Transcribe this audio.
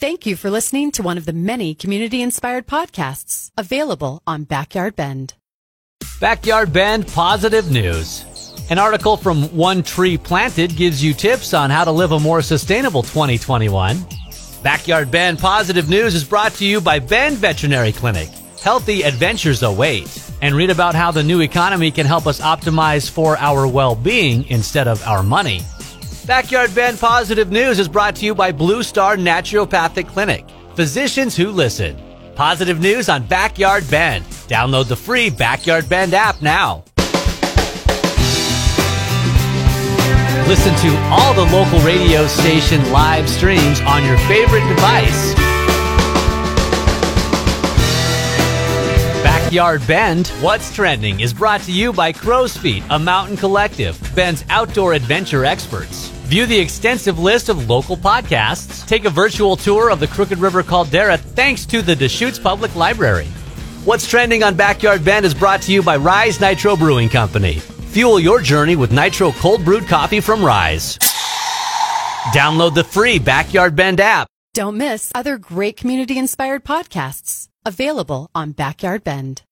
Thank you for listening to one of the many community inspired podcasts available on Backyard Bend. Backyard Bend Positive News. An article from One Tree Planted gives you tips on how to live a more sustainable 2021. Backyard Bend Positive News is brought to you by Bend Veterinary Clinic. Healthy adventures await. And read about how the new economy can help us optimize for our well being instead of our money. Backyard Bend Positive News is brought to you by Blue Star Naturopathic Clinic. Physicians who listen. Positive news on Backyard Bend. Download the free Backyard Bend app now. Listen to all the local radio station live streams on your favorite device. Backyard Bend, What's Trending is brought to you by Crow's Feet, a mountain collective, Bend's outdoor adventure experts. View the extensive list of local podcasts. Take a virtual tour of the Crooked River Caldera thanks to the Deschutes Public Library. What's Trending on Backyard Bend is brought to you by Rise Nitro Brewing Company. Fuel your journey with nitro cold brewed coffee from Rise. Download the free Backyard Bend app. Don't miss other great community inspired podcasts available on Backyard Bend.